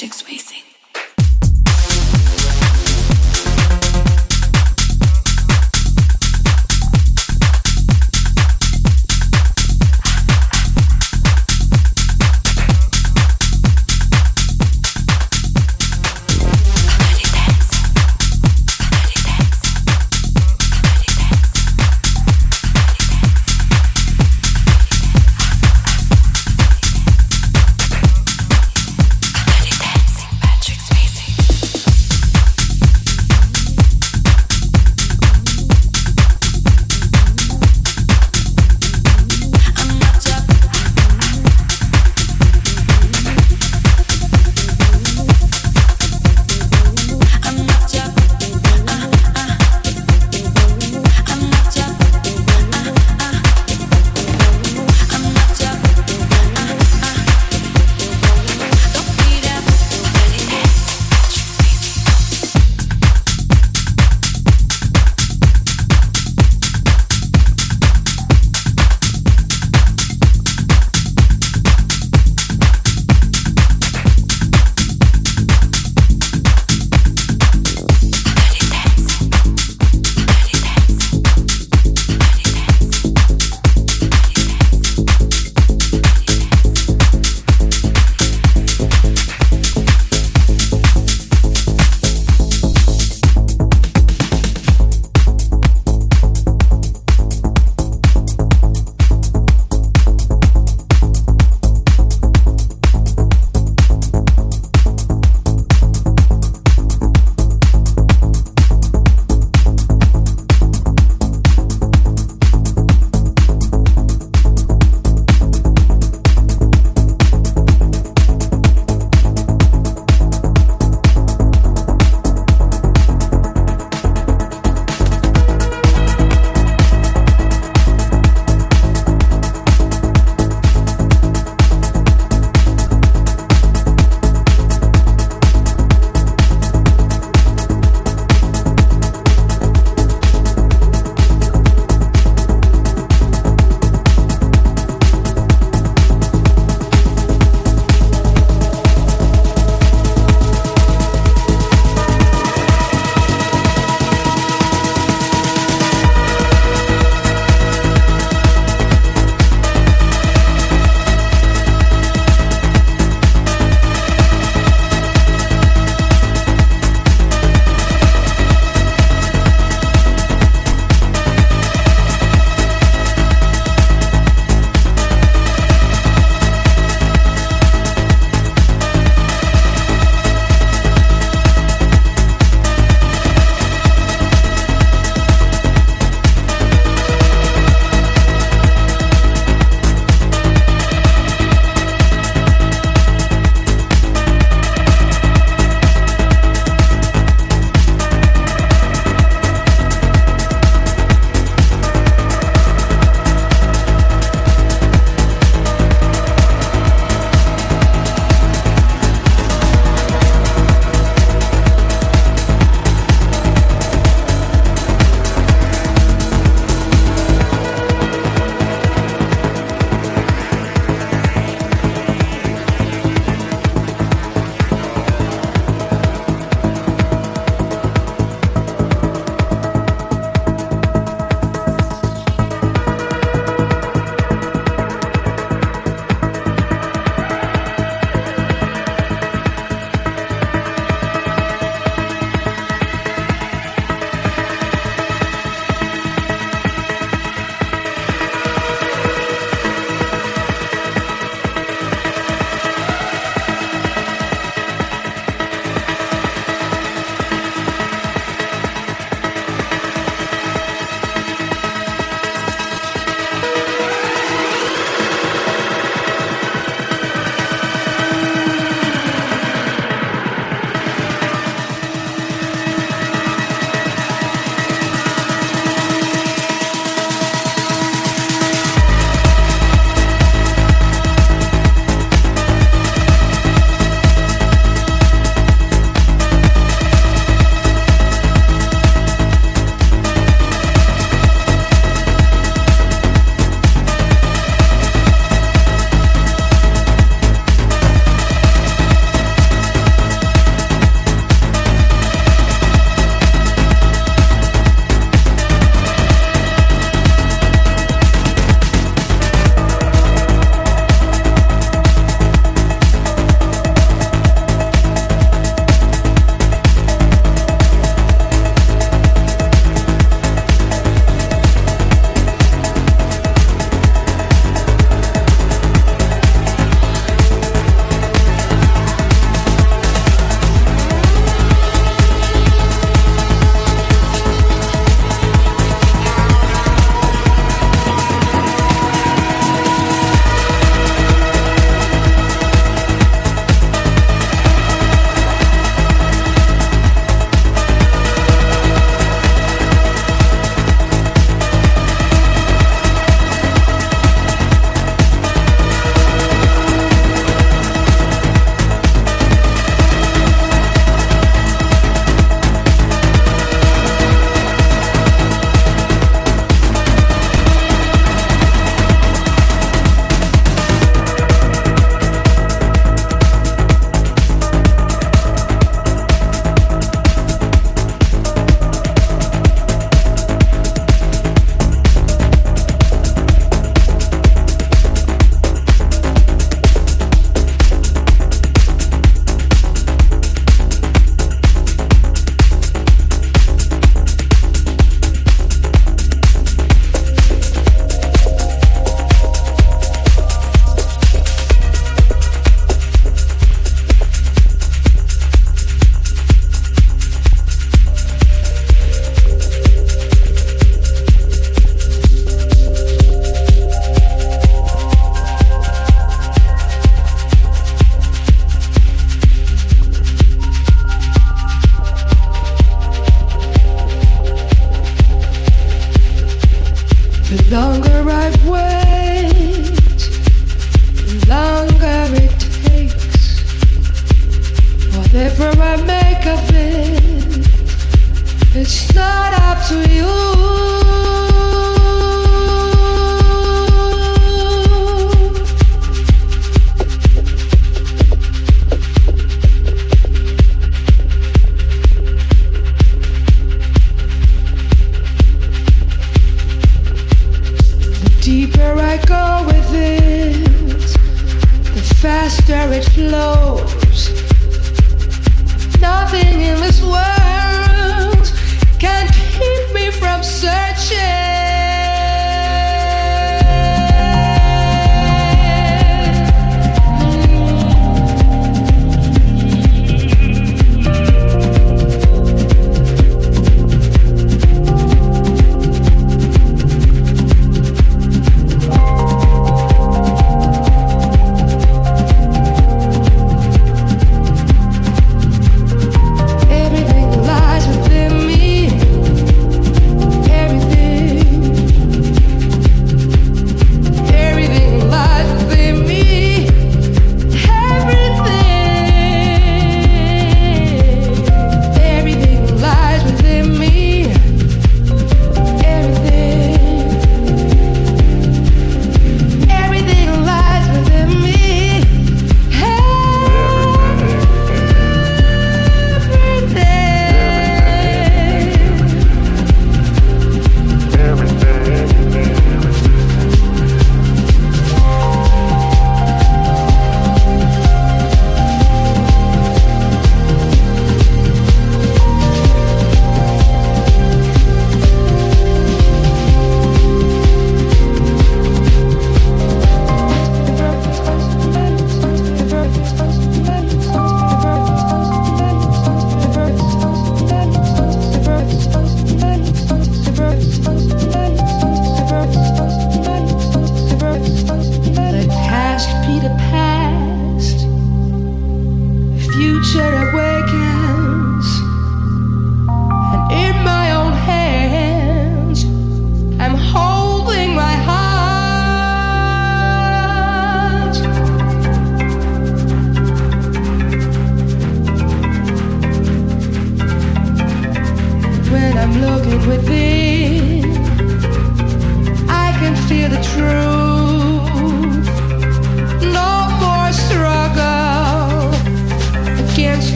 chicks wasting.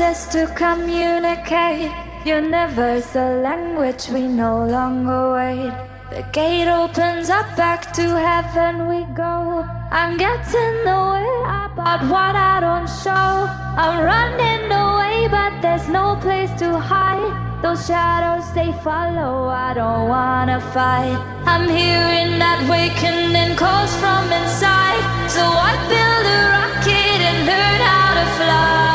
Senses to communicate. Universal language we no longer wait. The gate opens up back to heaven we go. I'm getting away about what I don't show. I'm running away, but there's no place to hide. Those shadows they follow. I don't wanna fight. I'm hearing that wakening calls from inside. So I build a rocket and learn how to fly.